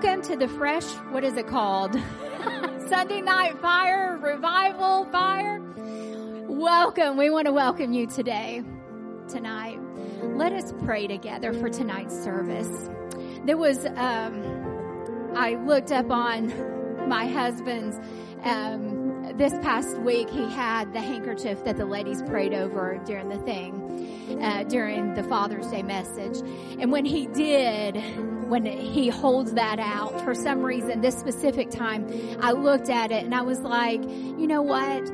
Welcome to the fresh, what is it called? Sunday night fire, revival fire. Welcome. We want to welcome you today, tonight. Let us pray together for tonight's service. There was, um, I looked up on my husband's, um, this past week he had the handkerchief that the ladies prayed over during the thing, uh, during the Father's Day message. And when he did, when he holds that out, for some reason, this specific time, I looked at it and I was like, you know what?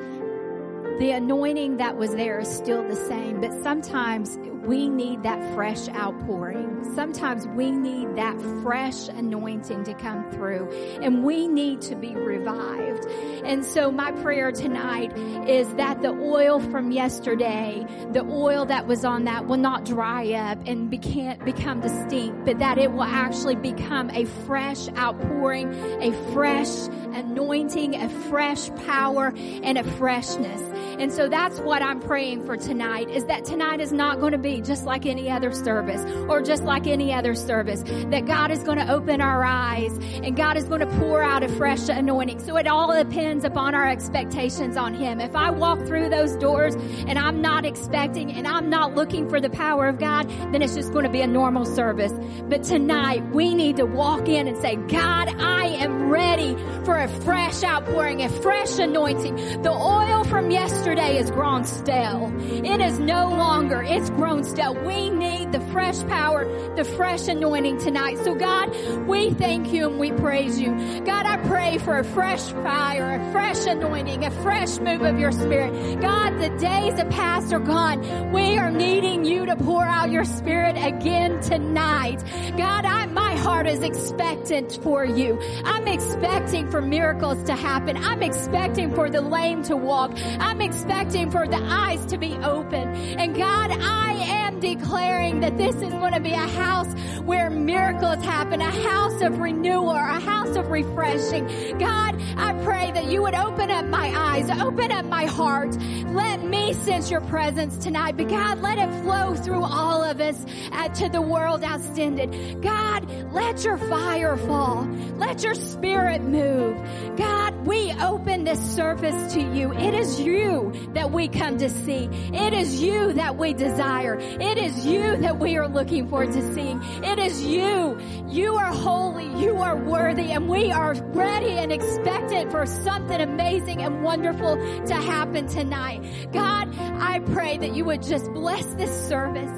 The anointing that was there is still the same, but sometimes we need that fresh outpouring. Sometimes we need that fresh anointing to come through and we need to be revived. And so my prayer tonight is that the oil from yesterday, the oil that was on that will not dry up and become, become distinct, but that it will actually become a fresh outpouring, a fresh anointing, a fresh power, and a freshness. And so that's what I'm praying for tonight is that tonight is not going to be just like any other service or just like any other service. That God is going to open our eyes and God is going to pour out a fresh anointing. So it all depends upon our expectations on Him. If I walk through those doors and I'm not expecting and I'm not looking for the power of God, then it's just going to be a normal service. But tonight we need to walk in and say, God, I am ready for a fresh outpouring, a fresh anointing. The oil from yesterday is grown stale. It is no longer, it's grown stale. We need the fresh power, the fresh anointing tonight. So God, we thank you and we praise you. God, I pray for a fresh fire, a fresh anointing, a fresh move of your spirit. God, the days of past are gone. We are needing you to pour out your spirit again tonight. God, I, my heart is expectant for you. I'm expecting for miracles to happen. I'm expecting for the lame to walk. I'm expecting for the eyes to be open. And God, I am declaring that this is going to be a house where miracles happen, a house of renewal, a house of refreshing. God, I pray that you would open up my eyes, open up my heart. Let me sense your presence tonight. But God, let it flow through all of us uh, to the world extended. God, let your fire fall. Let your spirit move. God, we open this service to you. It is you that we come to see. It is you that we desire. It is you that we are looking forward to seeing. It is you. You are holy. You are worthy and we are ready and expectant for something amazing and wonderful to happen tonight. God, I pray that you would just bless this service.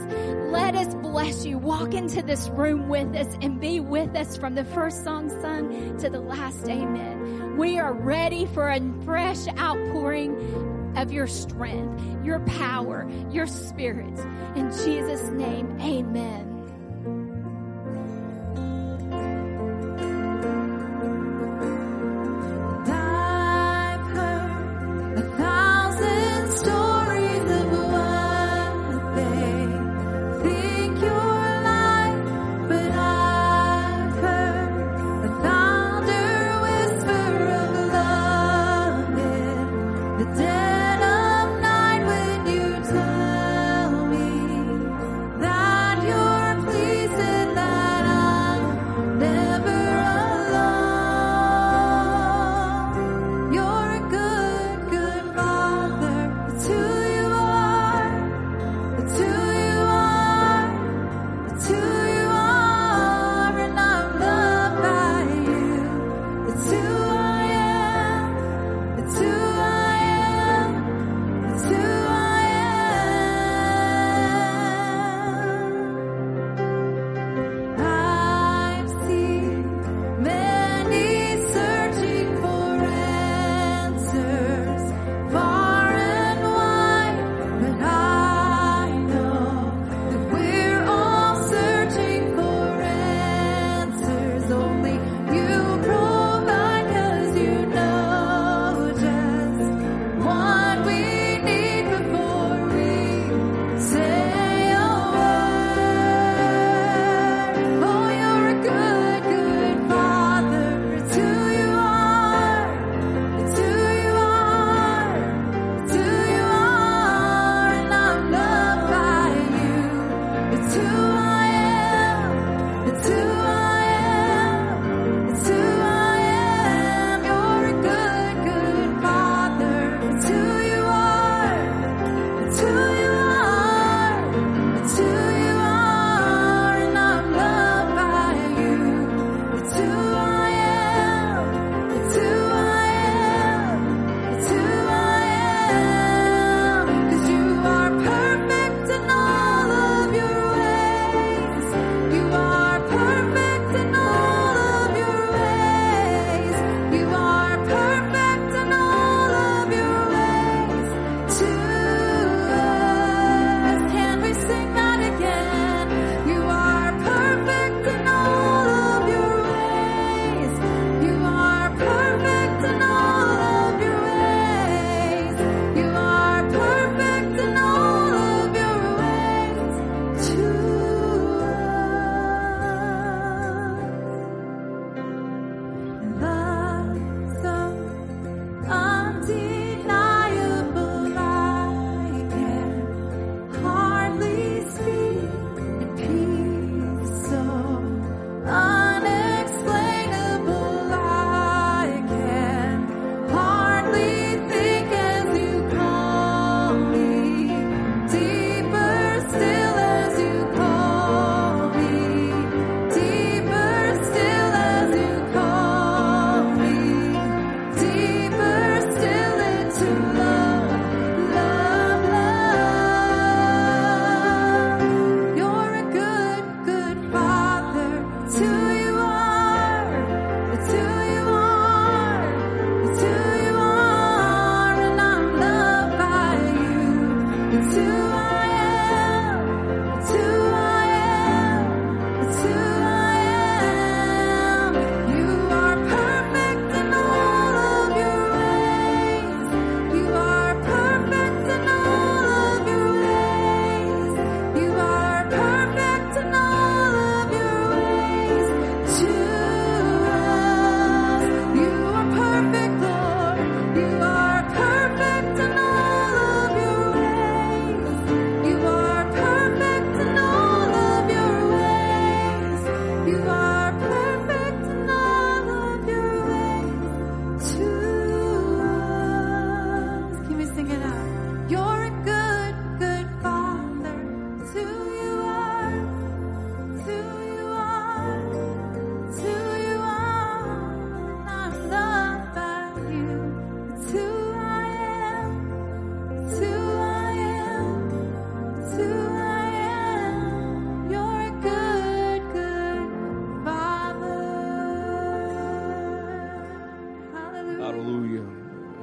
Let us bless you. Walk into this room with us and be with us from the first song sung to the last amen. We are ready for a fresh outpouring of your strength, your power, your spirit. In Jesus' name, amen.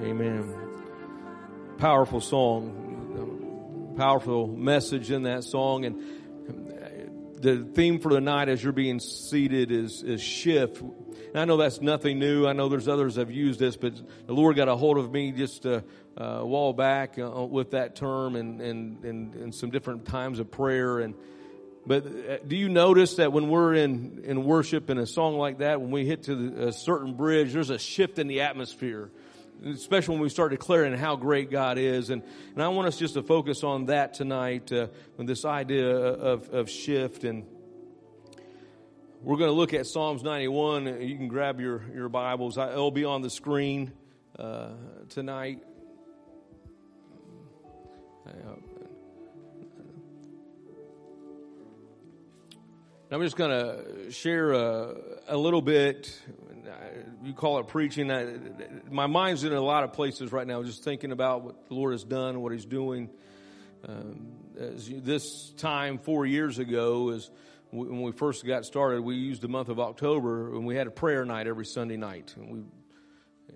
Amen. Powerful song. Powerful message in that song. And the theme for the night as you're being seated is, is shift. And I know that's nothing new. I know there's others have used this, but the Lord got a hold of me just a, a while back uh, with that term and, and, and, and some different times of prayer. And, but uh, do you notice that when we're in, in worship in a song like that, when we hit to the, a certain bridge, there's a shift in the atmosphere, especially when we start declaring how great God is. And, and I want us just to focus on that tonight, uh, this idea of, of shift. And we're going to look at Psalms 91. You can grab your, your Bibles. It'll be on the screen uh, tonight. I'm just going to share a, a little bit. You call it preaching. I, my mind's in a lot of places right now, just thinking about what the Lord has done, and what He's doing. Um, you, this time four years ago, is when we first got started, we used the month of October, and we had a prayer night every Sunday night, and we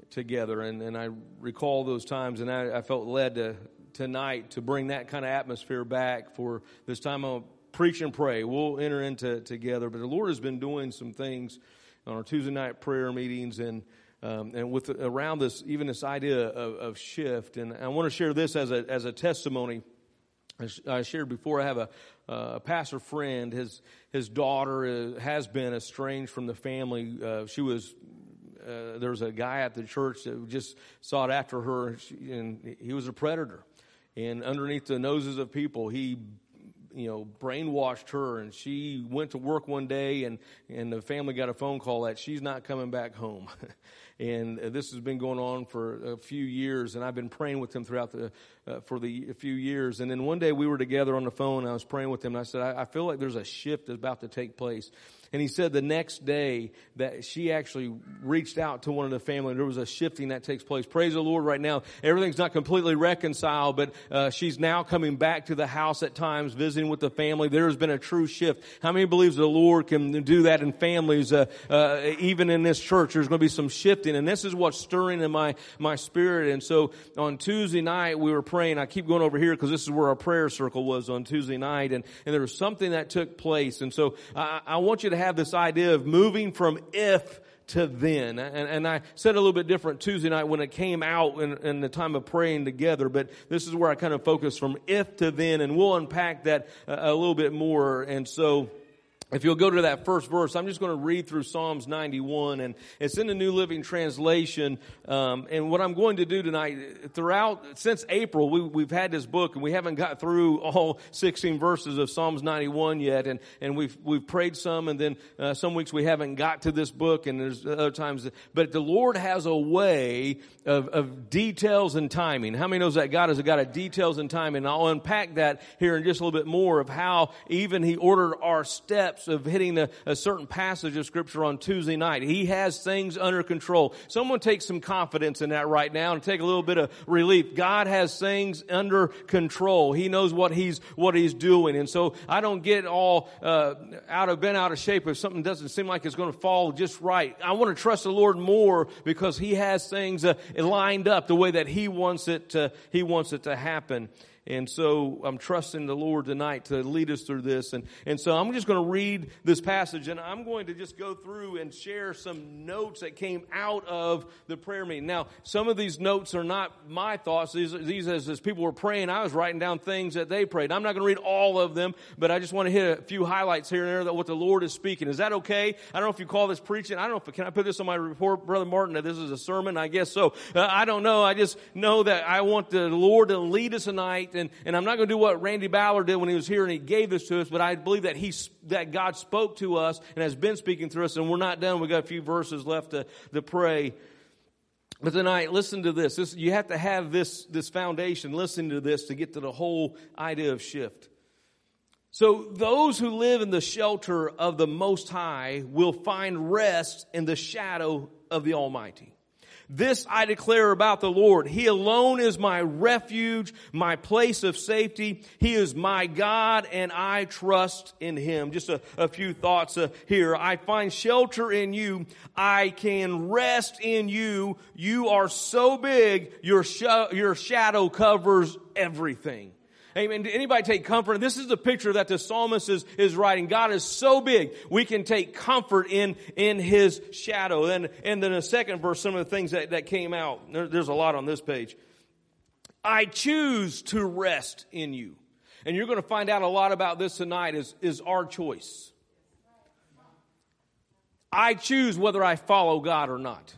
together. And, and I recall those times, and I, I felt led to tonight to bring that kind of atmosphere back for this time of preach and pray. We'll enter into it together. But the Lord has been doing some things on our Tuesday night prayer meetings and um, and with around this even this idea of, of shift. And I want to share this as a as a testimony. As I shared before, I have a, a pastor friend. His his daughter uh, has been estranged from the family. Uh, she was uh, there was a guy at the church that just sought after her, and, she, and he was a predator. And underneath the noses of people, he you know, brainwashed her and she went to work one day and, and the family got a phone call that she's not coming back home. and this has been going on for a few years and I've been praying with them throughout the, uh, for the few years. And then one day we were together on the phone and I was praying with them and I said, I, I feel like there's a shift that's about to take place. And he said the next day that she actually reached out to one of the family. and There was a shifting that takes place. Praise the Lord right now. Everything's not completely reconciled, but uh, she's now coming back to the house at times, visiting with the family. There has been a true shift. How many believes the Lord can do that in families? Uh, uh, even in this church, there's going to be some shifting. And this is what's stirring in my, my spirit. And so on Tuesday night, we were praying. I keep going over here because this is where our prayer circle was on Tuesday night. And, and there was something that took place. And so I, I want you to have this idea of moving from if to then. And, and, I said a little bit different Tuesday night when it came out in, in, the time of praying together, but this is where I kind of focus from if to then, and we'll unpack that a, a little bit more. And so, if you'll go to that first verse, I'm just going to read through Psalms 91, and it's in the New Living Translation. Um, and what I'm going to do tonight, throughout since April, we, have had this book, and we haven't got through all 16 verses of Psalms 91 yet. And and we've we've prayed some, and then uh, some weeks we haven't got to this book, and there's other times. That, but the Lord has a way of, of details and timing. How many knows that God has a God of details and timing? And I'll unpack that here in just a little bit more of how even He ordered our steps steps of hitting a, a certain passage of scripture on Tuesday night. He has things under control. Someone take some confidence in that right now and take a little bit of relief. God has things under control. He knows what he's, what he's doing. And so I don't get all, uh, out of, bent out of shape if something doesn't seem like it's going to fall just right. I want to trust the Lord more because he has things uh, lined up the way that he wants it to, he wants it to happen. And so I'm trusting the Lord tonight to lead us through this. And, and so I'm just going to read this passage and I'm going to just go through and share some notes that came out of the prayer meeting. Now, some of these notes are not my thoughts. These, these as, as people were praying, I was writing down things that they prayed. I'm not going to read all of them, but I just want to hit a few highlights here and there that what the Lord is speaking. Is that okay? I don't know if you call this preaching. I don't know if, can I put this on my report, Brother Martin, that this is a sermon? I guess so. Uh, I don't know. I just know that I want the Lord to lead us tonight and, and I'm not going to do what Randy Ballard did when he was here and he gave this to us, but I believe that he, that God spoke to us and has been speaking through us and we're not done. We've got a few verses left to, to pray. But tonight, listen to this. this. You have to have this, this foundation, listen to this to get to the whole idea of shift. So those who live in the shelter of the Most High will find rest in the shadow of the Almighty. This I declare about the Lord. He alone is my refuge, my place of safety. He is my God and I trust in Him. Just a, a few thoughts uh, here. I find shelter in you. I can rest in you. You are so big, your, sh- your shadow covers everything. Amen. Did anybody take comfort? This is the picture that the psalmist is, is writing. God is so big, we can take comfort in, in his shadow. And, and then the second verse, some of the things that, that came out. There, there's a lot on this page. I choose to rest in you. And you're going to find out a lot about this tonight is, is our choice. I choose whether I follow God or not.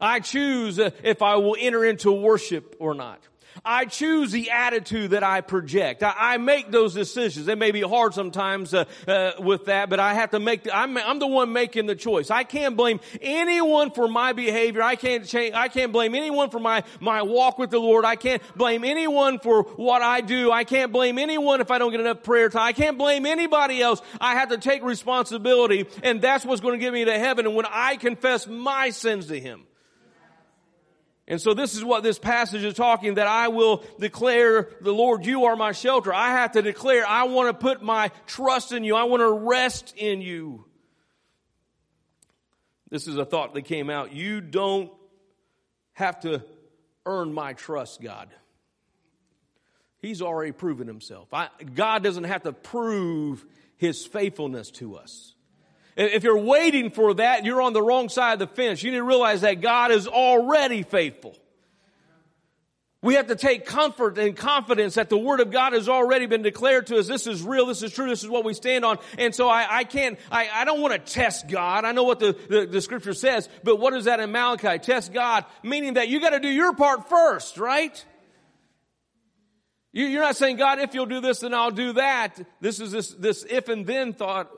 I choose uh, if I will enter into worship or not. I choose the attitude that I project. I, I make those decisions. It may be hard sometimes uh, uh, with that, but I have to make. The, I'm, I'm the one making the choice. I can't blame anyone for my behavior. I can't change. I can't blame anyone for my my walk with the Lord. I can't blame anyone for what I do. I can't blame anyone if I don't get enough prayer time. I can't blame anybody else. I have to take responsibility, and that's what's going to get me to heaven. And when I confess my sins to Him. And so this is what this passage is talking that I will declare the Lord, you are my shelter. I have to declare, I want to put my trust in you. I want to rest in you. This is a thought that came out. You don't have to earn my trust, God. He's already proven himself. I, God doesn't have to prove his faithfulness to us. If you're waiting for that, you're on the wrong side of the fence. You need to realize that God is already faithful. We have to take comfort and confidence that the Word of God has already been declared to us. This is real. This is true. This is what we stand on. And so I, I can't, I, I don't want to test God. I know what the, the, the Scripture says, but what is that in Malachi? Test God, meaning that you got to do your part first, right? You, you're not saying, God, if you'll do this, then I'll do that. This is this, this if and then thought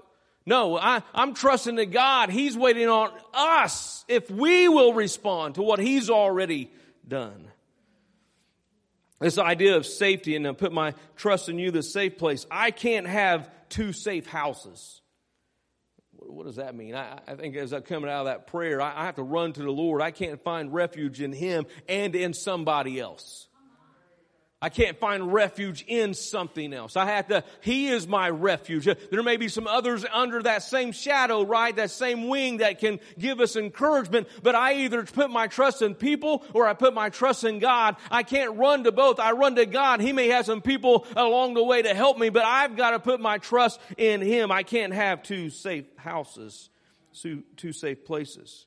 no, I, I'm trusting that God, He's waiting on us if we will respond to what He's already done. This idea of safety and to put my trust in you, the safe place. I can't have two safe houses. What does that mean? I, I think as I'm coming out of that prayer, I, I have to run to the Lord. I can't find refuge in Him and in somebody else. I can't find refuge in something else. I have to, He is my refuge. There may be some others under that same shadow, right? That same wing that can give us encouragement, but I either put my trust in people or I put my trust in God. I can't run to both. I run to God. He may have some people along the way to help me, but I've got to put my trust in Him. I can't have two safe houses, two, two safe places.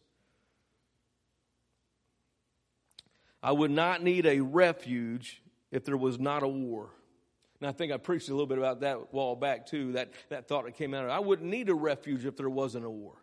I would not need a refuge if there was not a war. And I think I preached a little bit about that a while back too, that, that thought that came out of it. I wouldn't need a refuge if there wasn't a war.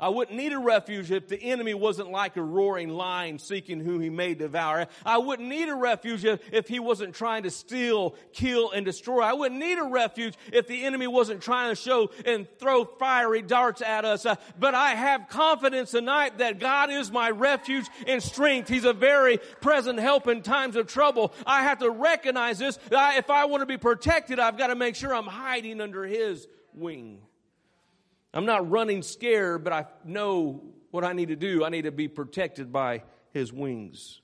I wouldn't need a refuge if the enemy wasn't like a roaring lion seeking who he may devour. I wouldn't need a refuge if, he wasn't trying to steal, kill, and destroy. I wouldn't need a refuge if the enemy wasn't trying to show and throw fiery darts at us. Uh, but I have confidence tonight that God is my refuge and strength. He's a very present help in times of trouble. I have to recognize this. If I want to be protected, I've got to make sure I'm hiding under his wing. I'm not running scared, but I know what I need to do. I need to be protected by his wings.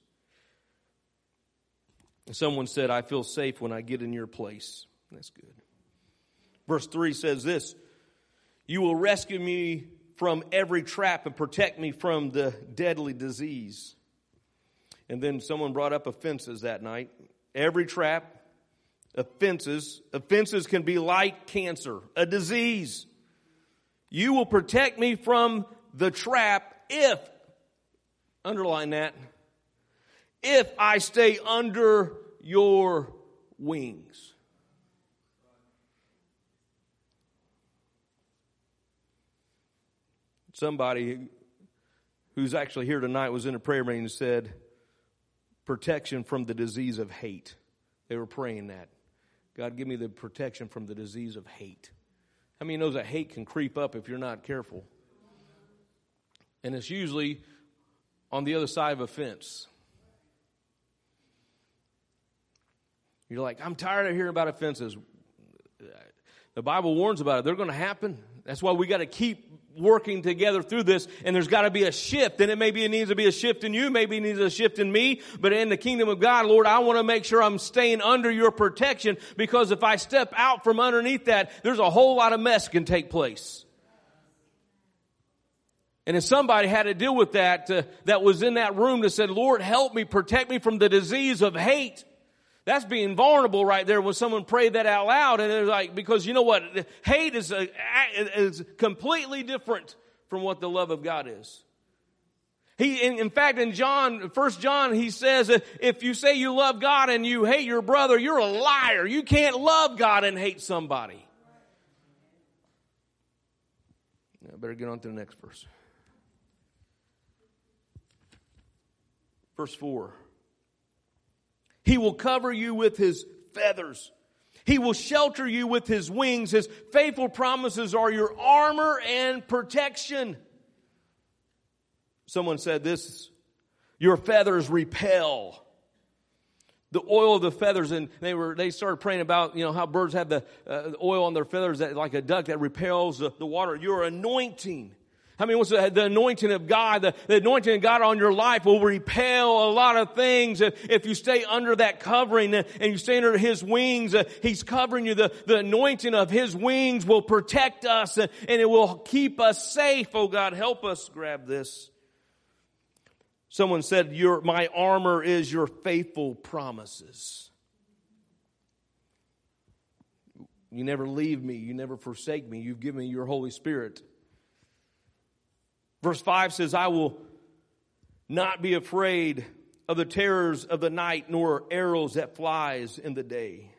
Someone said, I feel safe when I get in your place. That's good. Verse 3 says this You will rescue me from every trap and protect me from the deadly disease. And then someone brought up offenses that night. Every trap, offenses, offenses can be like cancer, a disease. You will protect me from the trap if, underline that, if I stay under your wings. Somebody who's actually here tonight was in a prayer meeting and said, protection from the disease of hate. They were praying that. God, give me the protection from the disease of hate. How many knows that hate can creep up if you're not careful? And it's usually on the other side of a fence. You're like, I'm tired of hearing about offenses. The Bible warns about it. They're going to happen. That's why we got to keep working together through this and there's got to be a shift and it maybe it needs to be a shift in you maybe it needs a shift in me but in the kingdom of god lord i want to make sure i'm staying under your protection because if i step out from underneath that there's a whole lot of mess can take place. And if somebody had to deal with that uh, that was in that room that said lord help me protect me from the disease of hate that's being vulnerable right there when someone prayed that out loud. And it's like, because you know what? Hate is, a, is completely different from what the love of God is. He, in, in fact, in John, First John, he says, if you say you love God and you hate your brother, you're a liar. You can't love God and hate somebody. I better get on to the next verse. Verse 4. He will cover you with his feathers. He will shelter you with his wings. His faithful promises are your armor and protection. Someone said this, your feathers repel the oil of the feathers and they were they started praying about you know how birds have the, uh, oil on their feathers that like a duck that repels the, the water your anointing I mean, what's the, the anointing of God? The, the, anointing of God on your life will repel a lot of things if, you stay under that covering and you stay under His wings. Uh, he's covering you. The, the anointing of His wings will protect us and it will keep us safe. Oh God, help us grab this. Someone said, your, my armor is your faithful promises. You never leave me. You never forsake me. You've given me your Holy Spirit. Verse 5 says, I will not be afraid of the terrors of the night, nor arrows that flies in the day.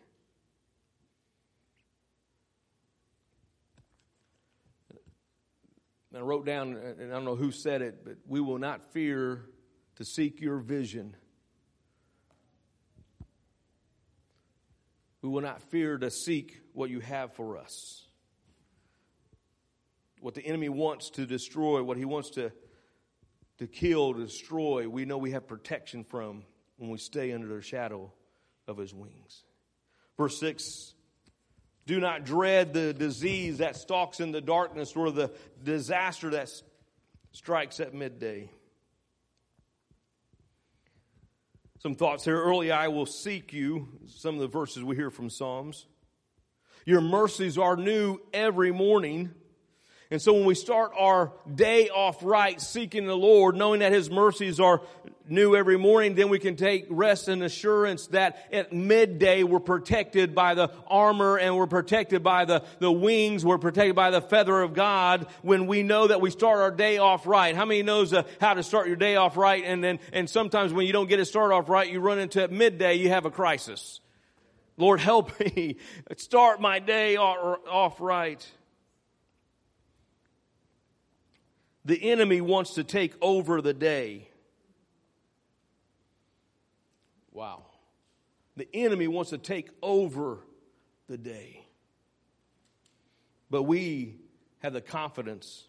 And I wrote down, and I don't know who said it, but we will not fear to seek your vision. We will not fear to seek what you have for us what the enemy wants to destroy, what he wants to, to kill, destroy, we know we have protection from when we stay under the shadow of his wings. Verse 6 Do not dread the disease that stalks in the darkness or the disaster that strikes at midday. Some thoughts here. Early I will seek you. Some of the verses we hear from Psalms. Your mercies are new every morning. And so when we start our day off right, seeking the Lord, knowing that His mercies are new every morning, then we can take rest and assurance that at midday we're protected by the armor and we're protected by the, the wings, we're protected by the feather of God when we know that we start our day off right. How many knows uh, how to start your day off right and then, and sometimes when you don't get it started off right, you run into at midday, you have a crisis. Lord help me start my day off right. The enemy wants to take over the day. Wow. The enemy wants to take over the day. But we have the confidence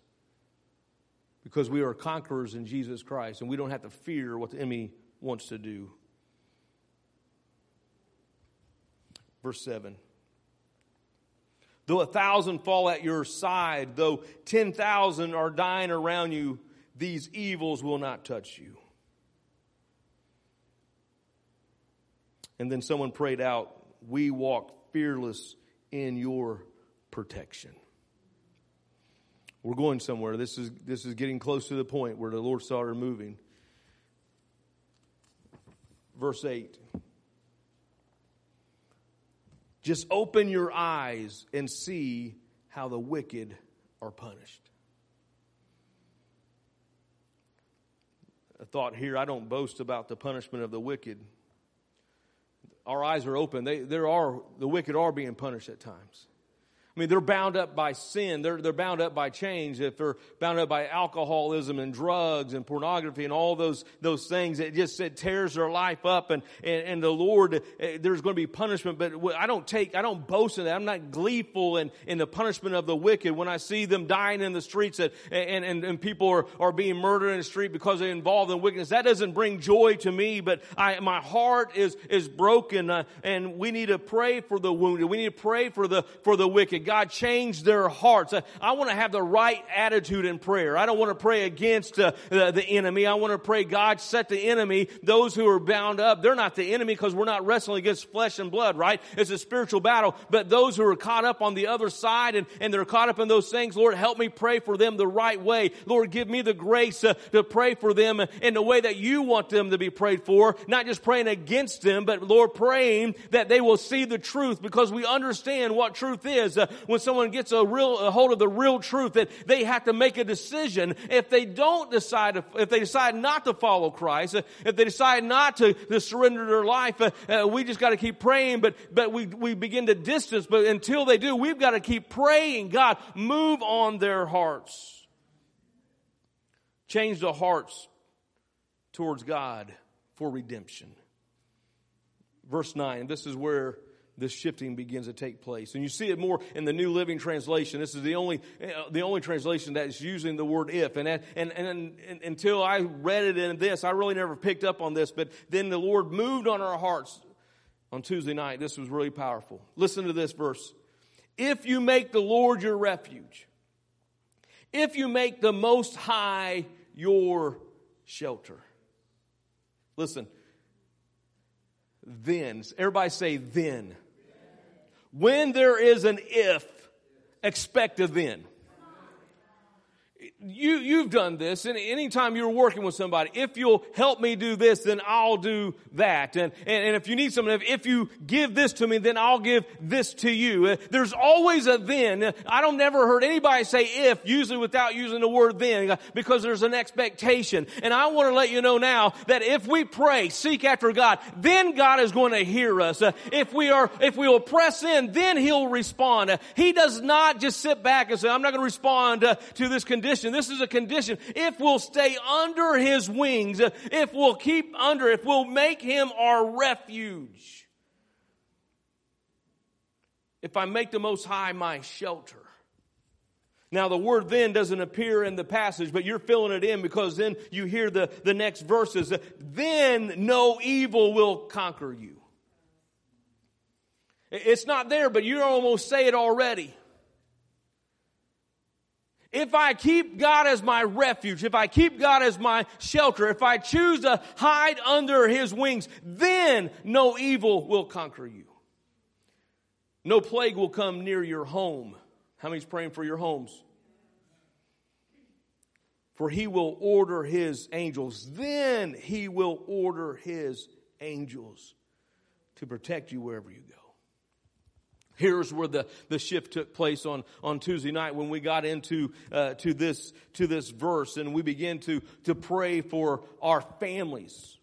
because we are conquerors in Jesus Christ and we don't have to fear what the enemy wants to do. Verse 7. Though a thousand fall at your side, though 10,000 are dying around you, these evils will not touch you. And then someone prayed out, We walk fearless in your protection. We're going somewhere. This is, this is getting close to the point where the Lord started moving. Verse 8. Just open your eyes and see how the wicked are punished. A thought here I don't boast about the punishment of the wicked. Our eyes are open. They, there are, the wicked are being punished at times. I mean, they're bound up by sin. They're, they're bound up by change. If they're bound up by alcoholism and drugs and pornography and all those, those things, it just, it tears their life up. And, and, and the Lord, eh, there's going to be punishment, but I don't take, I don't boast in that. I'm not gleeful in, in the punishment of the wicked. When I see them dying in the streets and, and, and people are, are being murdered in the street because they're involved in wickedness, that doesn't bring joy to me, but I, my heart is, is broken uh, and we need to pray for the wounded. We need to pray for the, for the wicked. God change their hearts. Uh, I want to have the right attitude in prayer. I don't want to pray against uh, the, the enemy. I want to pray God set the enemy, those who are bound up. They're not the enemy because we're not wrestling against flesh and blood, right? It's a spiritual battle. But those who are caught up on the other side and, and they're caught up in those things, Lord, help me pray for them the right way. Lord, give me the grace uh, to pray for them in the way that you want them to be prayed for, not just praying against them, but Lord, praying that they will see the truth because we understand what truth is. Uh, when someone gets a real a hold of the real truth, that they have to make a decision. If they don't decide, if they decide not to follow Christ, if they decide not to, to surrender their life, uh, uh, we just got to keep praying. But but we we begin to distance. But until they do, we've got to keep praying. God, move on their hearts. Change the hearts towards God for redemption. Verse 9, this is where this shifting begins to take place. And you see it more in the New Living Translation. This is the only, uh, the only translation that is using the word if. And, and, and, and, until I read it in this, I really never picked up on this, but then the Lord moved on our hearts on Tuesday night. This was really powerful. Listen to this verse. If you make the Lord your refuge, if you make the Most High your shelter. Listen, then, everybody say then. When there is an if, expect a then you, you've done this, and anytime you're working with somebody, if you'll help me do this, then I'll do that. And, and, and if you need something, if, if you give this to me, then I'll give this to you. Uh, there's always a then. I don't never heard anybody say if, usually without using the word then, uh, because there's an expectation. And I want to let you know now that if we pray, seek after God, then God is going to hear us. Uh, if we are, if we will press in, then He'll respond. He does not just sit back and say, I'm not going to respond to this condition. This is a condition. If we'll stay under His wings, if we'll keep under, if we'll make Him our refuge. If I make the Most High my shelter. Now the word then doesn't appear in the passage, but you're filling it in because then you hear the, the next verses. Then no evil will conquer you. It's not there, but you almost say it already. If I keep God as my refuge, if I keep God as my shelter, if I choose to hide under His wings, then no evil will conquer you. No plague will come near your home. How many's praying for your homes? For He will order His angels. Then He will order His angels to protect you wherever you go. Here's where the, the shift took place on, on Tuesday night when we got into uh, to this to this verse and we began to to pray for our families.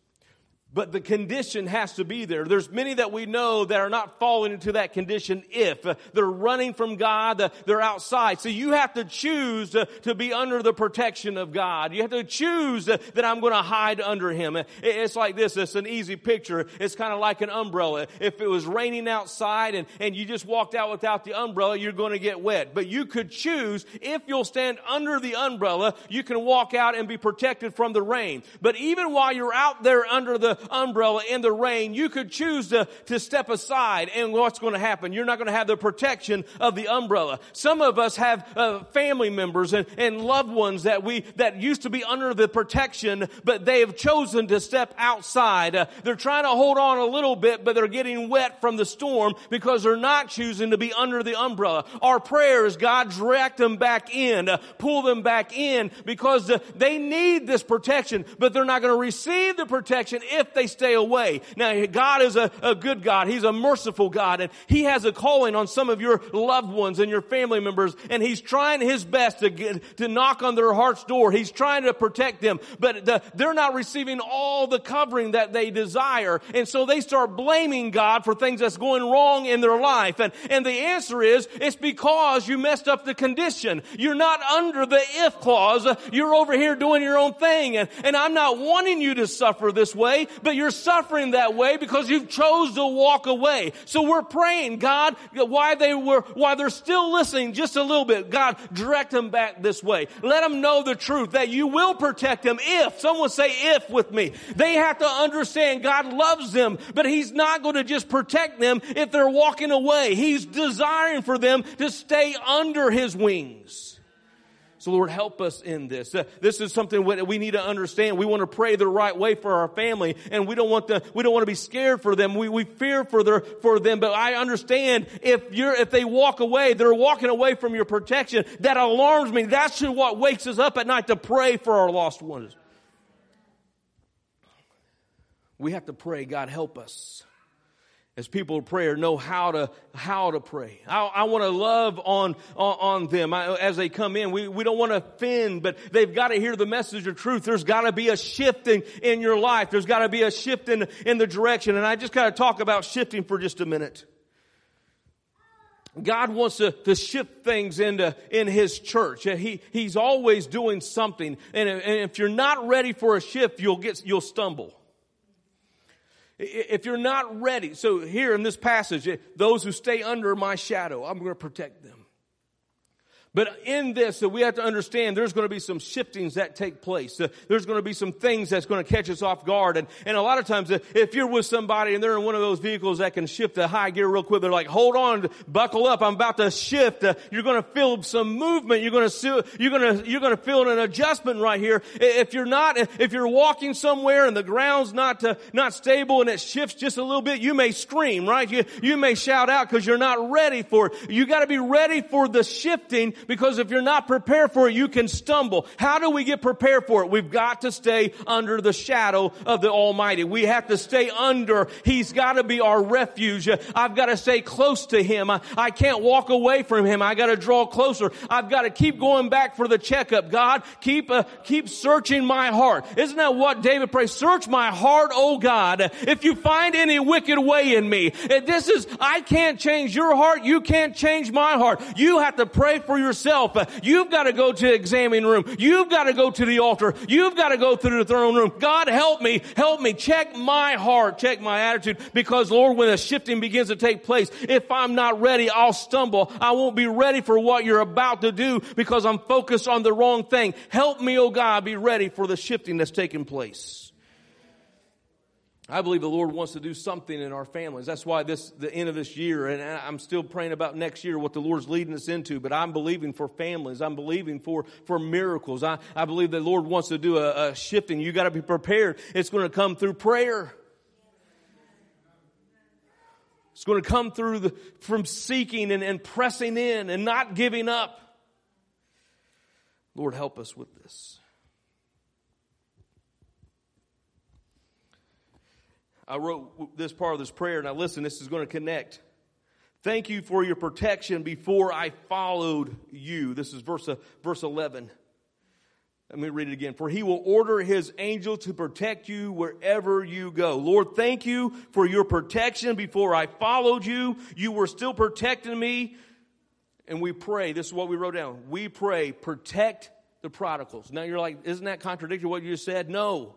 But the condition has to be there. There's many that we know that are not falling into that condition if uh, they're running from God, uh, they're outside. So you have to choose uh, to be under the protection of God. You have to choose that I'm going to hide under Him. It's like this. It's an easy picture. It's kind of like an umbrella. If it was raining outside and, and you just walked out without the umbrella, you're going to get wet. But you could choose if you'll stand under the umbrella, you can walk out and be protected from the rain. But even while you're out there under the umbrella in the rain, you could choose to, to step aside and what's going to happen? You're not going to have the protection of the umbrella. Some of us have uh, family members and, and loved ones that we, that used to be under the protection, but they have chosen to step outside. Uh, they're trying to hold on a little bit, but they're getting wet from the storm because they're not choosing to be under the umbrella. Our prayers, God direct them back in, uh, pull them back in because uh, they need this protection, but they're not going to receive the protection if they stay away. Now, God is a, a good God. He's a merciful God and He has a calling on some of your loved ones and your family members and He's trying His best to get, to knock on their heart's door. He's trying to protect them, but the, they're not receiving all the covering that they desire. And so they start blaming God for things that's going wrong in their life. And, and the answer is, it's because you messed up the condition. You're not under the if clause. You're over here doing your own thing. And, and I'm not wanting you to suffer this way, but you're suffering that way because you've chose to walk away. So we're praying, God, why they were, why they're still listening just a little bit, God, direct them back this way. Let them know the truth that you will protect them if, someone say if with me. They have to understand God loves them, but He's not going to just protect them if they're walking away. He's desiring for them to stay under His wings. So Lord, help us in this. Uh, this is something we need to understand. We want to pray the right way for our family and we don't want to, we don't want to be scared for them. We, we fear for their, for them, but I understand if you're, if they walk away, they're walking away from your protection. That alarms me. That's what wakes us up at night to pray for our lost ones. We have to pray, God help us as people of prayer know how to how to pray i, I want to love on on, on them I, as they come in we, we don't want to offend but they've got to hear the message of truth there's got to be a shifting in your life there's got to be a shift in, in the direction and i just got to talk about shifting for just a minute God wants to, to shift things into in His church. He, he's always doing something. And, and if you're not ready for a shift, you'll get, you'll stumble. If you're not ready, so here in this passage, those who stay under my shadow, I'm going to protect them. But in this, we have to understand there's going to be some shiftings that take place. Uh, there's going to be some things that's going to catch us off guard. And, and a lot of times, uh, if you're with somebody and they're in one of those vehicles that can shift to high gear real quick, they're like, hold on, buckle up, I'm about to shift. Uh, you're going to feel some movement. You're going to, you're going to, you're going to feel an adjustment right here. If you're not, if you're walking somewhere and the ground's not, not stable and it shifts just a little bit, you may scream, right? You, you may shout out because you're not ready for it. You got to be ready for the shifting because if you're not prepared for it, you can stumble. How do we get prepared for it? We've got to stay under the shadow of the Almighty. We have to stay under. He's got to be our refuge. I've got to stay close to Him. I, I can't walk away from Him. I got to draw closer. I've got to keep going back for the checkup. God, keep, uh, keep searching my heart. Isn't that what David prays? Search my heart, oh God. If you find any wicked way in me, this is, I can't change your heart. You can't change my heart. You have to pray for yourself yourself. Uh, you've got to go to the examining room. You've got to go to the altar. You've got to go through the throne room. God help me, help me, check my heart, check my attitude, because Lord, when a shifting begins to take place, if I'm not ready, I'll stumble. I won't be ready for what you're about to do because I'm focused on the wrong thing. Help me, oh God, be ready for the shifting that's taking place. I believe the Lord wants to do something in our families. That's why this, the end of this year, and I'm still praying about next year, what the Lord's leading us into, but I'm believing for families. I'm believing for, for miracles. I, I believe the Lord wants to do a, a shifting. You gotta be prepared. It's gonna come through prayer. It's going to come through the, from seeking and, and pressing in and not giving up. Lord, help us with this. I wrote this part of this prayer. Now listen, this is going to connect. Thank you for your protection before I followed you. This is verse, uh, verse 11. Let me read it again. For he will order his angel to protect you wherever you go. Lord, thank you for your protection before I followed you. You were still protecting me. And we pray, this is what we wrote down. We pray, protect the prodigals. Now you're like, isn't that contradictory what you just said? No.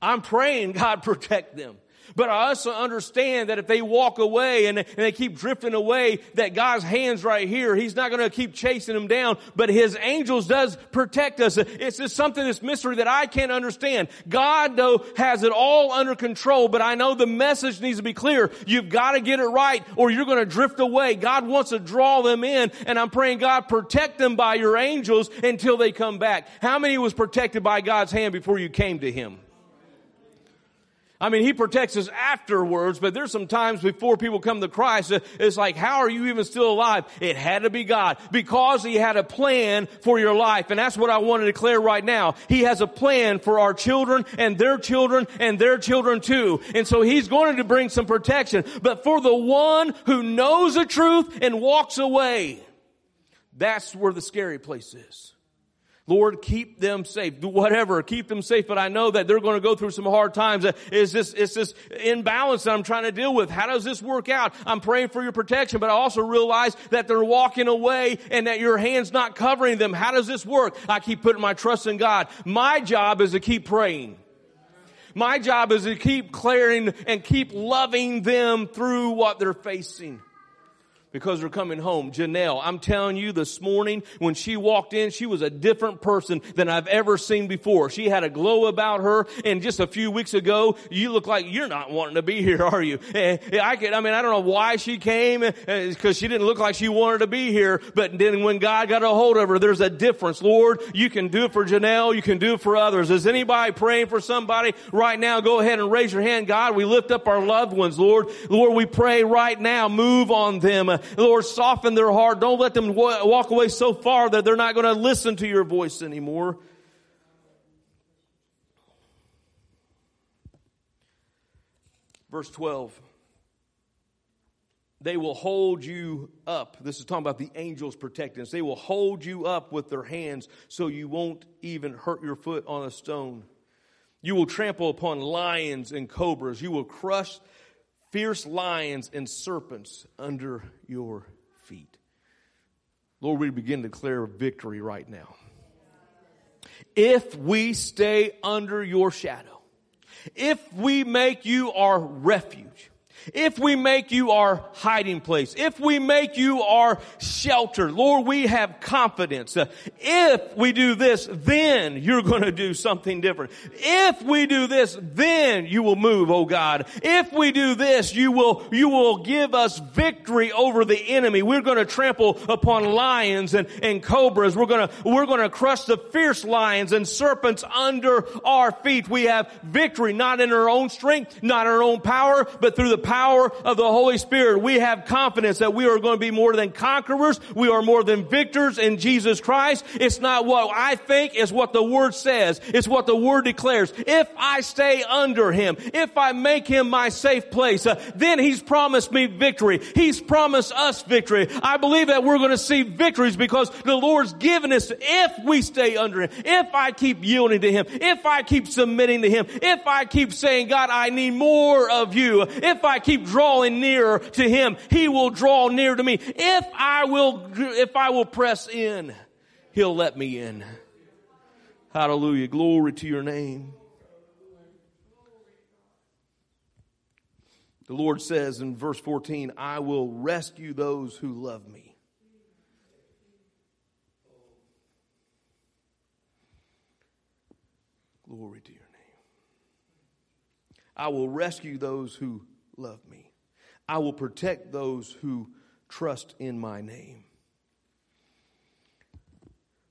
I'm praying God protect them. But I also understand that if they walk away and, and they keep drifting away, that God's hand's right here. He's not going to keep chasing them down, but His angels does protect us. It's just something that's mystery that I can't understand. God though has it all under control, but I know the message needs to be clear. You've got to get it right or you're going to drift away. God wants to draw them in and I'm praying God protect them by your angels until they come back. How many was protected by God's hand before you came to Him? I mean, he protects us afterwards, but there's some times before people come to Christ, it's like, how are you even still alive? It had to be God because he had a plan for your life. And that's what I want to declare right now. He has a plan for our children and their children and their children too. And so he's going to bring some protection. But for the one who knows the truth and walks away, that's where the scary place is. Lord, keep them safe. Do whatever, keep them safe. But I know that they're going to go through some hard times. Uh, is this, is this imbalance that I'm trying to deal with? How does this work out? I'm praying for your protection, but I also realize that they're walking away and that your hand's not covering them. How does this work? I keep putting my trust in God. My job is to keep praying. My job is to keep clearing and keep loving them through what they're facing because we're coming home. Janelle, I'm telling you this morning, when she walked in, she was a different person than I've ever seen before. She had a glow about her, and just a few weeks ago, you look like you're not wanting to be here, are you? Eh, I could, I mean, I don't know why she came, because she didn't look like she wanted to be here, but then when God got a hold of her, there's a difference. Lord, you can do it for Janelle, you can do it for others. Is anybody praying for somebody right now? Go ahead and raise your hand. God, we lift up our loved ones, Lord. Lord, we pray right now, move on them. Lord, soften their heart. Don't let them wa- walk away so far that they're not going to listen to your voice anymore. Verse 12. They will hold you up. This is talking about the angels protecting us. They will hold you up with their hands so you won't even hurt your foot on a stone. You will trample upon lions and cobras. You will crush fierce lions and serpents under your feet. Lord, we begin to declare victory right now. If we stay under your shadow, if we make you our refuge, if we make you our hiding place, if we make you our shelter, Lord, we have confidence. Uh, if we do this, then you're going to do something different. If we do this, then you will move, oh God. If we do this, you will, you will give us victory over the enemy. We're going to trample upon lions and, and cobras. We're going to, we're going to crush the fierce lions and serpents under our feet. We have victory, not in our own strength, not our own power, but through the power of the Holy Spirit. We have confidence that we are going to be more than conquerors. We are more than victors in Jesus Christ. It's not what I think, it's what the Word says. It's what the Word declares. If I stay under Him, if I make Him my safe place, uh, then He's promised me victory. He's promised us victory. I believe that we're going to see victories because the Lord's given us if we stay under Him, if I keep yielding to Him, if I keep submitting to Him, if I keep saying, God, I need more of you, if I keep drawing nearer to Him, He will draw near to me. If I will, if I will press in, He'll let me in. Hallelujah. Glory to your name. The Lord says in verse 14, I will rescue those who love me. Glory to your name. I will rescue those who love me. I will protect those who trust in my name.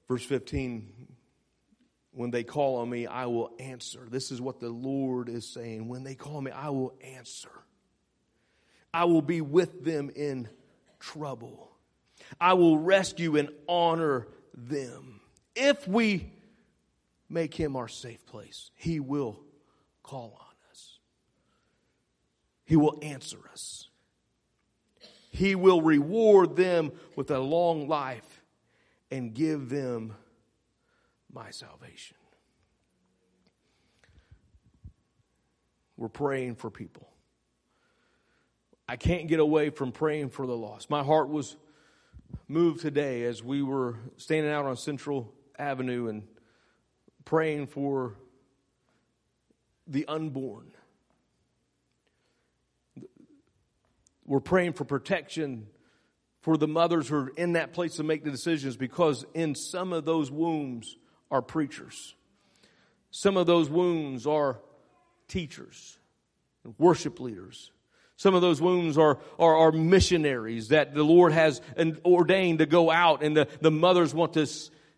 Verse 15, when they call on me, I will answer. This is what the Lord is saying. When they call me, I will answer. I will be with them in trouble. I will rescue and honor them. If we make him our safe place, he will call on. He will answer us. He will reward them with a long life and give them my salvation. We're praying for people. I can't get away from praying for the lost. My heart was moved today as we were standing out on Central Avenue and praying for the unborn. We're praying for protection for the mothers who are in that place to make the decisions because in some of those wombs are preachers. Some of those wombs are teachers, worship leaders. Some of those wombs are, are, are missionaries that the Lord has ordained to go out and the, the mothers want to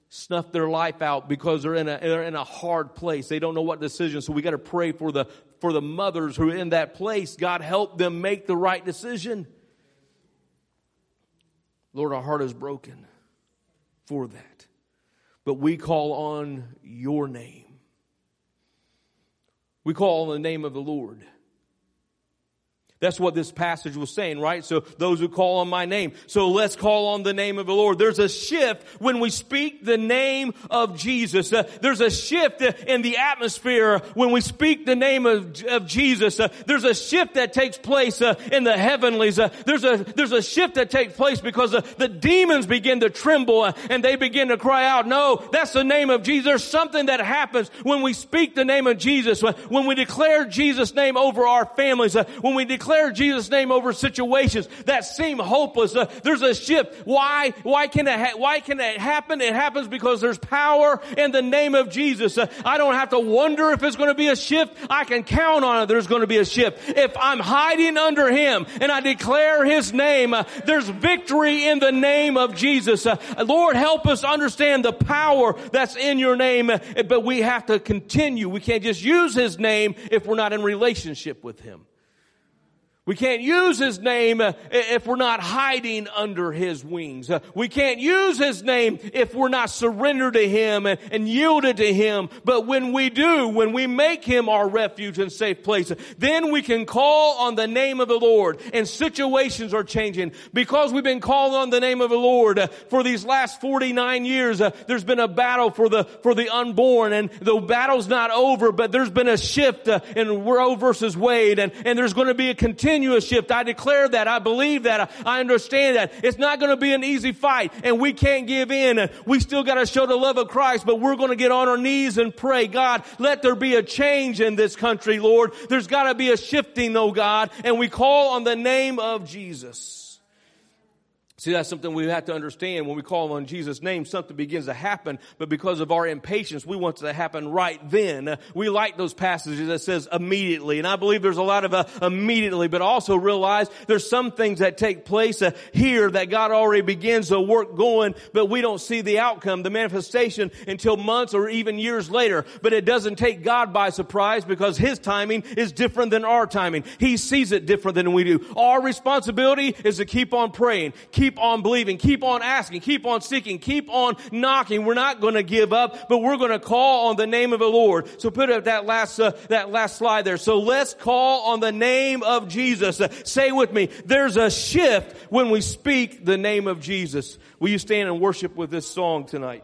snuff their life out because they're in a, they're in a hard place. They don't know what decision. So we got to pray for the, for the mothers who are in that place. God help them make the right decision. Lord, our heart is broken for that. But we call on your name. We call on the name of the Lord. That's what this passage was saying, right? So those who call on my name. So let's call on the name of the Lord. There's a shift when we speak the name of Jesus. Uh, there's a shift in the atmosphere when we speak the name of, of Jesus. Uh, there's a shift that takes place uh, in the heavenlies. Uh, there's a there's a shift that takes place because uh, the demons begin to tremble uh, and they begin to cry out, "No, that's the name of Jesus." There's something that happens when we speak the name of Jesus. When, when we declare Jesus' name over our families. when we declare Jesus' name over situations that seem hopeless. Uh, there's a shift. Why? Why can it? Ha- why can it happen? It happens because there's power in the name of Jesus. Uh, I don't have to wonder if it's going to be a shift. I can count on it. There's going to be a shift. If I'm hiding under Him and I declare His name, uh, there's victory in the name of Jesus. Uh, Lord, help us understand the power that's in Your name. uh, But we have to continue. We can't just use His name if we're not in relationship with Him. We can't use His name uh, if we're not hiding under His wings. Uh, We can't use His name if we're not surrendered to Him and, yielded to Him. But when we do, when we make Him our refuge and safe place, then we can call on the name of the Lord and situations are changing. Because we've been calling on the name of the Lord uh, for these last 49 years, there's been a battle for the, for the unborn and the battle's not over, but there's been a shift in Roe versus Wade and, and there's going to be a continuous shift. I declare that. I believe that. I understand that. It's not going to be an easy fight and we can't give in. We still got to show the love of Christ, but we're going to get on our knees and pray, God, let there be a change in this country, Lord. There's got to be a shifting, oh God, and we call on the name of Jesus. See, that's something we have to understand. When we call on Jesus' name, something begins to happen, but because of our impatience, we want it to happen right then. We like those passages that says immediately, and I believe there's a lot of uh, immediately, but also realize there's some things that take place uh, here that God already begins the work going, but we don't see the outcome, the manifestation until months or even years later. But it doesn't take God by surprise because His timing is different than our timing. He sees it different than we do. Our responsibility is to keep on praying, keep on believing, keep on asking, keep on seeking, keep on knocking. We're not going to give up, but we're going to call on the name of the Lord. So put up that last uh, that last slide there. So let's call on the name of Jesus. Uh, say with me, there's a shift when we speak the name of Jesus. Will you stand and worship with this song tonight?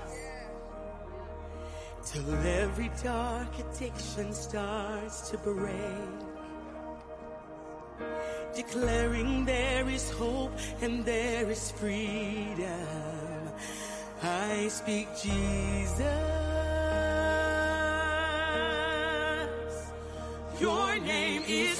Till every dark addiction starts to break. Declaring there is hope and there is freedom. I speak Jesus. Your name is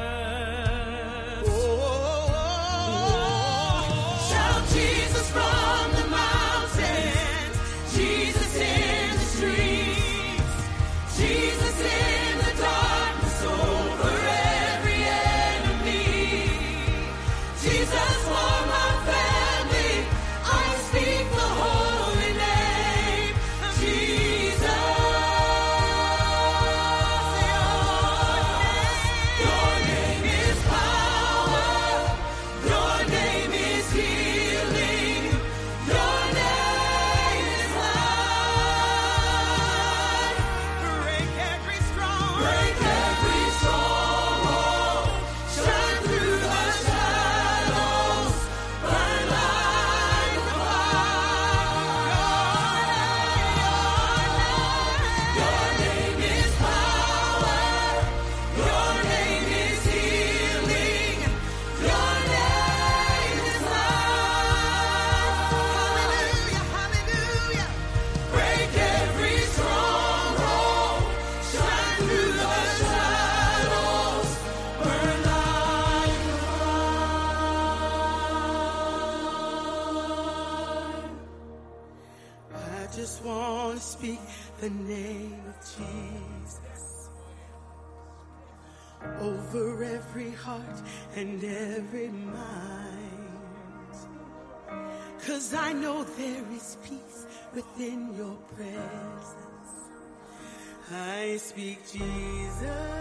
Speak Jesus.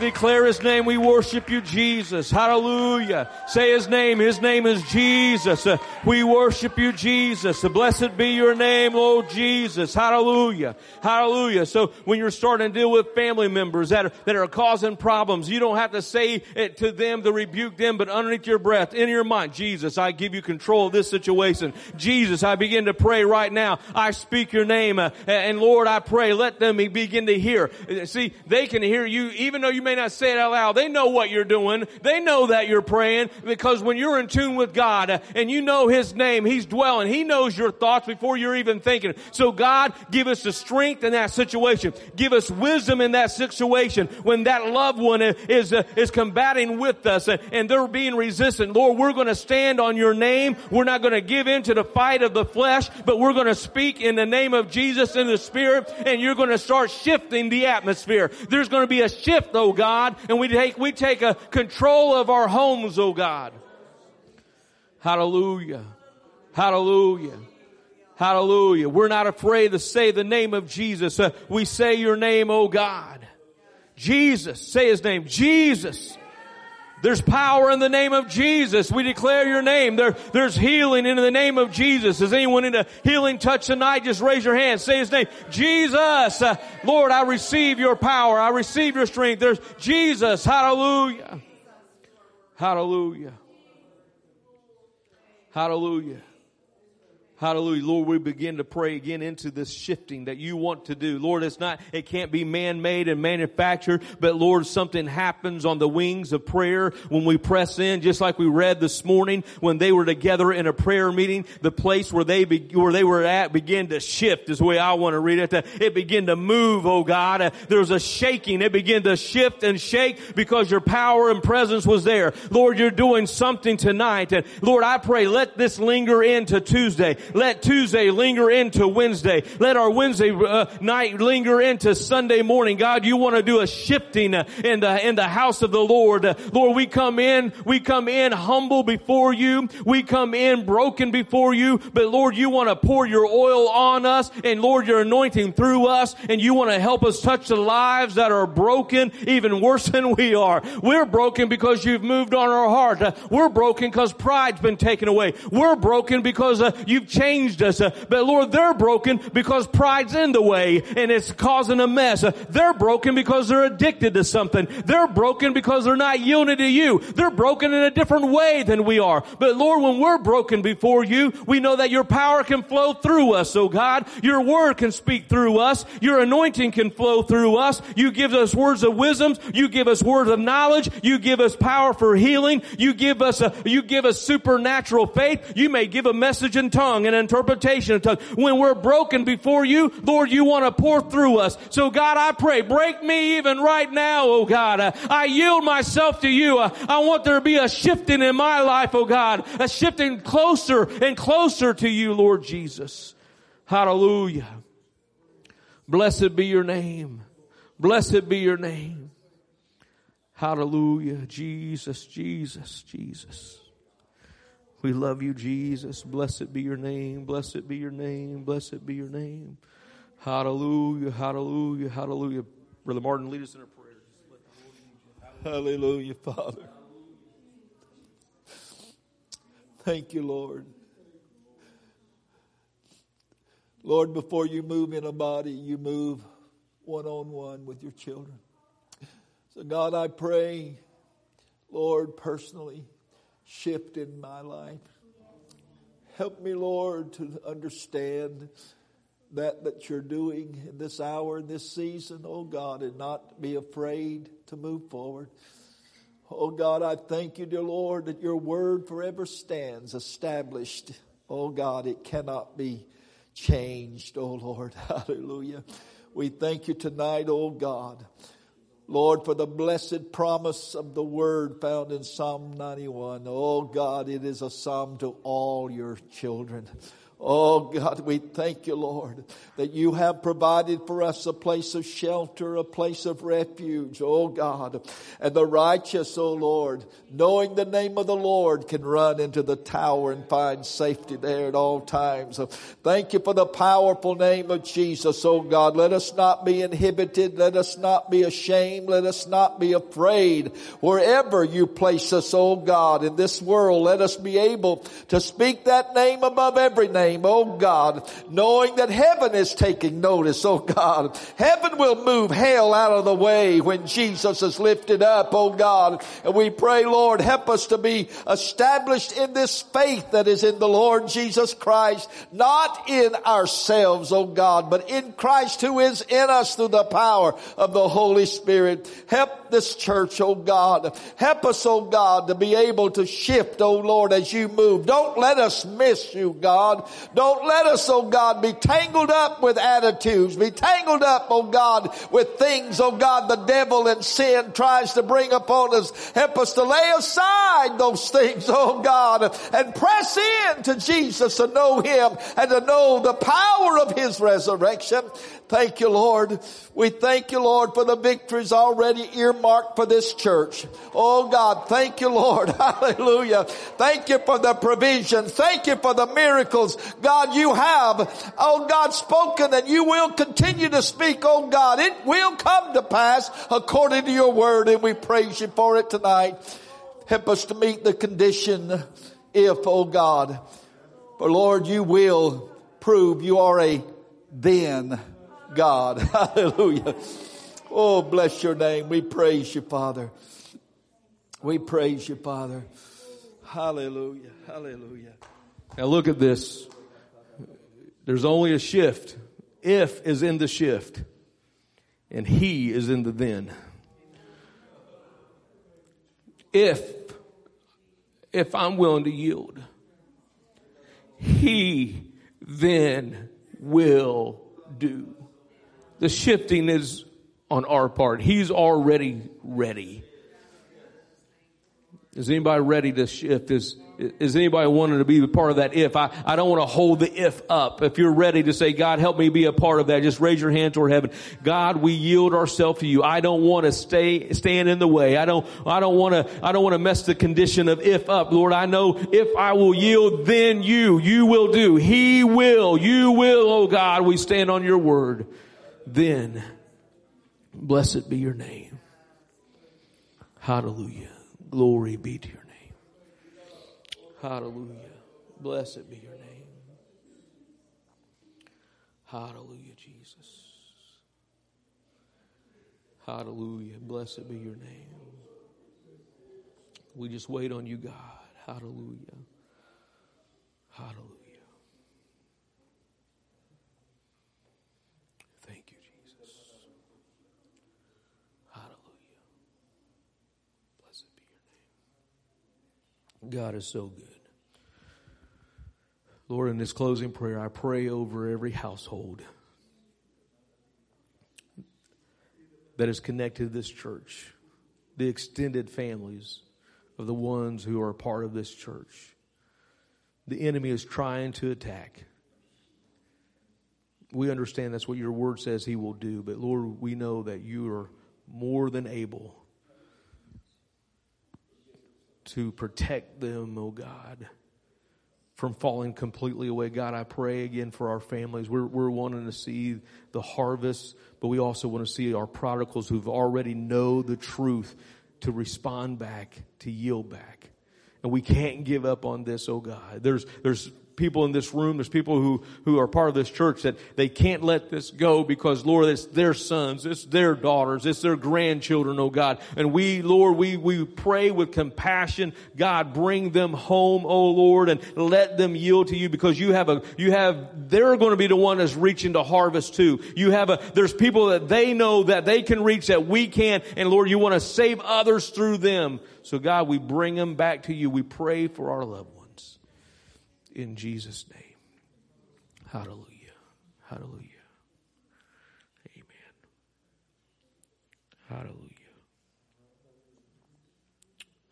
Declare his name. We worship you, Jesus. Hallelujah. Say his name. His name is Jesus. Uh, we worship you, Jesus. Uh, blessed be your name, Lord Jesus. Hallelujah. Hallelujah. So when you're starting to deal with family members that are, that are causing problems, you don't have to say it to them to rebuke them, but underneath your breath, in your mind, Jesus, I give you control of this situation. Jesus, I begin to pray right now. I speak your name. uh, and Lord, I pray, let them begin to hear. See, they can hear you, even though you may not say it out loud. They know what you're doing. They know that you're praying because when you're in tune with God and you know His name, He's dwelling. He knows your thoughts before you're even thinking. So God, give us the strength in that situation. Give us wisdom in that situation when that loved one is, uh, is combating with us uh, and they're being resistant. Lord, we're going to stand on your name. We're not going to give in to the fight of the flesh, but we're going to speak in the name of Jesus in the Spirit and you're going to start shifting the atmosphere. There's going to be a shift, oh God, and we take, we take a control of our homes, oh God. Hallelujah. Hallelujah. Hallelujah. We're not afraid to say the name of Jesus. Uh, we say your name, oh God. Jesus. Say his name. Jesus. There's power in the name of Jesus. We declare your name. There, there's healing in the name of Jesus. Is anyone in a healing touch tonight? Just raise your hand. Say his name. Jesus. Uh, Lord, I receive your power. I receive your strength. There's Jesus. Hallelujah. Hallelujah. Hallelujah. Hallelujah. Lord, we begin to pray again into this shifting that you want to do. Lord, it's not, it can't be man-made and manufactured, but Lord, something happens on the wings of prayer when we press in, just like we read this morning when they were together in a prayer meeting, the place where they, be, where they were at began to shift is the way I want to read it. It began to move, oh God. There was a shaking. It began to shift and shake because your power and presence was there. Lord, you're doing something tonight. And Lord, I pray, let this linger into Tuesday. Let Tuesday linger into Wednesday. Let our Wednesday uh, night linger into Sunday morning. God, you want to do a shifting uh, in the, in the house of the Lord. Uh, Lord, we come in, we come in humble before you. We come in broken before you. But Lord, you want to pour your oil on us and Lord, your anointing through us and you want to help us touch the lives that are broken even worse than we are. We're broken because you've moved on our heart. Uh, We're broken because pride's been taken away. We're broken because uh, you've changed us. Uh, but Lord, they're broken because pride's in the way and it's causing a mess. Uh, They're broken because they're addicted to something. They're broken because they're not yielding to you. They're broken in a different way than we are. But Lord, when we're broken before you, we know that your power can flow through us, oh God. Your word can speak through us. Your anointing can flow through us. You give us words of wisdom. You give us words of knowledge. You give us power for healing. You give us a, you give us supernatural faith. You may give a message in tongue and interpretation of tongue. When we're broken before you, Lord, you want to pour through us. So God, I pray, break me even right now, oh God. Uh, I yield myself to you. Uh, I want there to be a shifting in my life, oh God. A shifting closer and closer to you, Lord Jesus. Hallelujah. Blessed be your name. Blessed be your name. Hallelujah. Jesus, Jesus, Jesus. We love you, Jesus. Blessed be your name. Blessed be your name. Blessed be your name. Hallelujah. Hallelujah. Hallelujah. Brother Martin, lead us in a prayer. Hallelujah, Father. Thank you, Lord. Lord, before you move in a body, you move one on one with your children. So, God, I pray, Lord, personally, shift in my life. Help me, Lord, to understand that that you're doing in this hour, in this season, oh God, and not be afraid to move forward. Oh God, I thank you, dear Lord, that your word forever stands established. Oh God, it cannot be changed, oh Lord. Hallelujah. We thank you tonight, oh God. Lord, for the blessed promise of the word found in Psalm 91. Oh God, it is a psalm to all your children. Oh God, we thank you, Lord, that you have provided for us a place of shelter, a place of refuge, oh God. And the righteous, oh Lord, knowing the name of the Lord can run into the tower and find safety there at all times. Thank you for the powerful name of Jesus, oh God. Let us not be inhibited. Let us not be ashamed. Let us not be afraid. Wherever you place us, oh God, in this world, let us be able to speak that name above every name, oh God, knowing that heaven is taking notice, oh God. Heaven will move hell out of the way when Jesus is lifted up, oh God. And we pray, Lord, help us to be established in this faith that is in the Lord Jesus Christ, not in ourselves, oh God, but in Christ who is in us through the power of the Holy Spirit. Help this church, oh God. Help us, oh God, to be able to shift, oh Lord, as you move. Don't let us miss you, God. Don't let us, oh God, be tangled up with attitudes, be tangled up, oh God, with things, oh God, the devil and sin tries to bring upon us. Help us to lay aside those things, oh God, and press in to Jesus to know Him and to know the power of His resurrection. Thank you, Lord. We thank you, Lord, for the victories already earmarked for this church. Oh God, thank you, Lord. Hallelujah. Thank you for the provision. Thank you for the miracles. God, you have, oh God, spoken and you will continue to speak, oh God. It will come to pass according to your word and we praise you for it tonight. Help us to meet the condition if, oh God, for Lord, you will prove you are a then God. Hallelujah. Oh, bless your name. We praise you, Father. We praise you, Father. Hallelujah. Hallelujah. Now look at this. There's only a shift. If is in the shift. And he is in the then. If, if I'm willing to yield, he then will do. The shifting is on our part. He's already ready. Is anybody ready to shift? Is, is anybody wanting to be a part of that if? I, I don't want to hold the if up. If you're ready to say, God, help me be a part of that, just raise your hand toward heaven. God, we yield ourselves to you. I don't want to stay, stand in the way. I don't, I don't want to, I don't want to mess the condition of if up. Lord, I know if I will yield, then you, you will do. He will, you will, oh God, we stand on your word. Then, blessed be your name. Hallelujah. Glory be to your name. Hallelujah. Blessed be your name. Hallelujah, Jesus. Hallelujah. Blessed be your name. We just wait on you, God. Hallelujah. Hallelujah. Thank you, Jesus. Hallelujah. Blessed be your name. God is so good. Lord, in this closing prayer, I pray over every household that is connected to this church, the extended families of the ones who are part of this church. The enemy is trying to attack. We understand that's what your word says he will do, but Lord, we know that you are more than able to protect them, oh God, from falling completely away. God, I pray again for our families. We're, we're wanting to see the harvest, but we also want to see our prodigals who've already know the truth to respond back, to yield back. And we can't give up on this, oh God. There's, there's people in this room, there's people who, who are part of this church that they can't let this go because, Lord, it's their sons, it's their daughters, it's their grandchildren, oh God. And we, Lord, we, we pray with compassion. God, bring them home, oh Lord, and let them yield to you because you have a, you have, they're going to be the one that's reaching to harvest too. You have a, there's people that they know that they can reach that we can. And Lord, you want to save others through them. So God, we bring them back to you. We pray for our loved ones in Jesus' name. Hallelujah. Hallelujah. Amen. Hallelujah.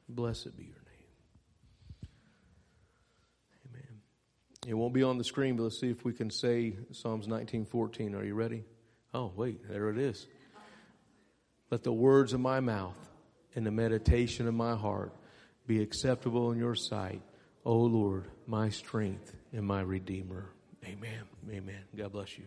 Blessed be your name. Amen. It won't be on the screen, but let's see if we can say Psalms 19:14. Are you ready? Oh, wait, there it is. Let the words of my mouth and the meditation of my heart be acceptable in your sight, O Lord, my strength and my redeemer. Amen. Amen. God bless you.